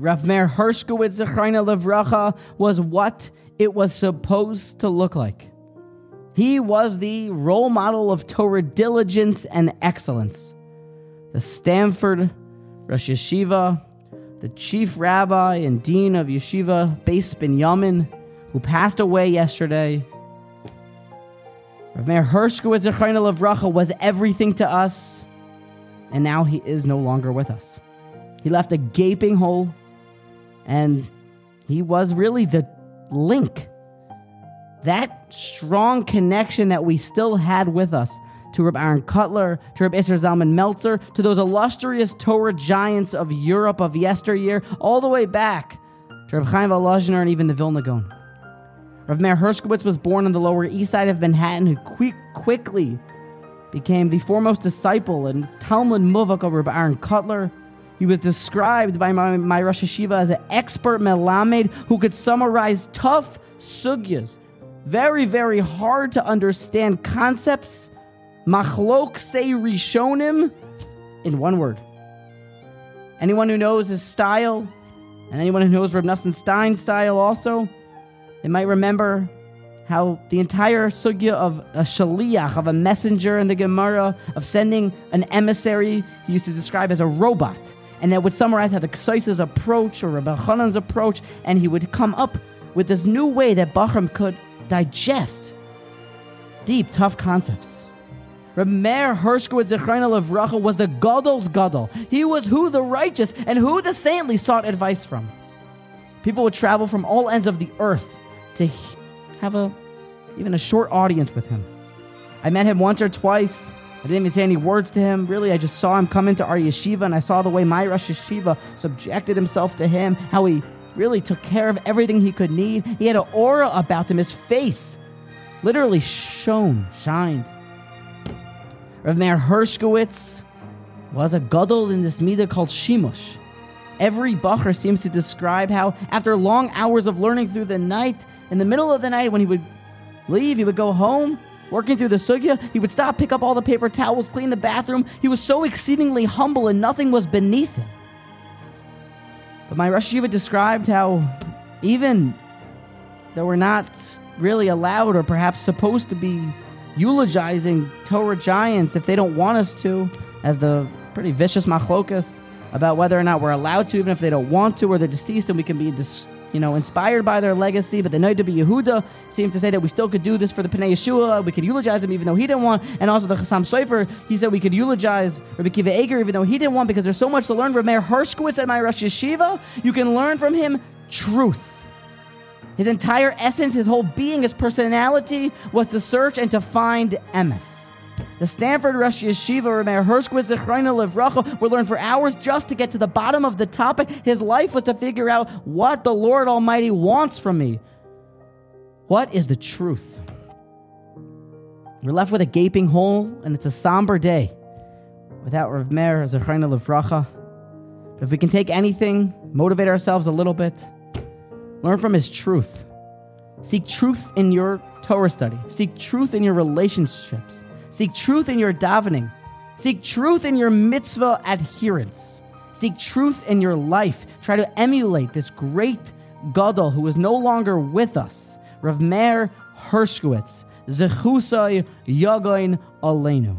Rav Meir Hershkowitz Zechreina Levracha was what it was supposed to look like. He was the role model of Torah diligence and excellence. The Stamford Rosh Yeshiva, the chief rabbi and dean of Yeshiva, Bais Binyomin, who passed away yesterday. Rav Meir Hershkowitz Zechreina Levracha was everything to us, and now he is no longer with us. He left a gaping hole, and he was really the link, that strong connection that we still had with us to Reb Aaron Kotler, to Reb Isser Zalman Meltzer, to those illustrious Torah giants of Europe of yesteryear, all the way back to Reb Chaim Volozhiner and even the Vilna Gaon. Rav Meir Hershkowitz was born on the Lower East Side of Manhattan, who quick, quickly became the foremost disciple and Talmid Muvhak of Reb Aaron Kotler. He was described by my, my Rosh Yeshiva as an expert melamed who could summarize tough sugyas, very, very hard to understand concepts, machlokes rishonim, in one word. Anyone who knows his style, and anyone who knows Reb Nosson Stein's style also, they might remember how the entire sugya of a shaliach, of a messenger in the Gemara, of sending an emissary, he used to describe as a robot and that would summarize how the Ksaisa's approach or Rabbi Hanan's approach, and he would come up with this new way that bachurim could digest deep, tough concepts. Rabbi Meir Hershkowitz Zechreina Levracha was the Gadol's Gadol. He was who the righteous and who the saintly sought advice from. People would travel from all ends of the earth to have a even a short audience with him. I met him once or twice I didn't even say any words to him. Really, I just saw him come into our yeshiva and I saw the way my Rosh Yeshiva subjected himself to him, how he really took care of everything he could need. He had an aura about him, his face literally shone, shined. Rav Meir Hershkowitz was a gadol in this midah called Shimush. Every bacher seems to describe how, after long hours of learning through the night, in the middle of the night when he would leave, he would go home, Working through the sugya, he would stop, pick up all the paper towels, clean the bathroom. He was so exceedingly humble and nothing was beneath him. But my Rosh described how even though we're not really allowed or perhaps supposed to be eulogizing Torah giants if they don't want us to, as the pretty vicious machlokas about whether or not we're allowed to, even if they don't want to, or they're deceased and we can be dis- you know, inspired by their legacy, but the Noda Yehuda seemed to say that we still could do this for the Pnei Yeshua. We could eulogize him even though he didn't want. And also the Chassam Sofer, he said we could eulogize Rabbi Akiva Eger even though he didn't want because there's so much to learn from Meir Hershkowitz at my Rosh Yeshiva. You can learn from him truth. His entire essence, his whole being, his personality was to search and to find emes. The Stamford Rosh Yeshiva, Rameir Hershkowitz, the Chreina Levracha, would learn for hours just to get to the bottom of the topic. His life was to figure out what the Lord Almighty wants from me. What is the truth? We're left with a gaping hole, and it's a somber day without Rav Meir Zechreina Levracha. But if we can take anything, motivate ourselves a little bit, learn from his truth. Seek truth in your Torah study. Seek truth in your relationships. Seek truth in your davening. Seek truth in your mitzvah adherence. Seek truth in your life. Try to emulate this great Gadol who is no longer with us, Rav Meir Hershkowitz, Zechusai Yagoin Aleinu.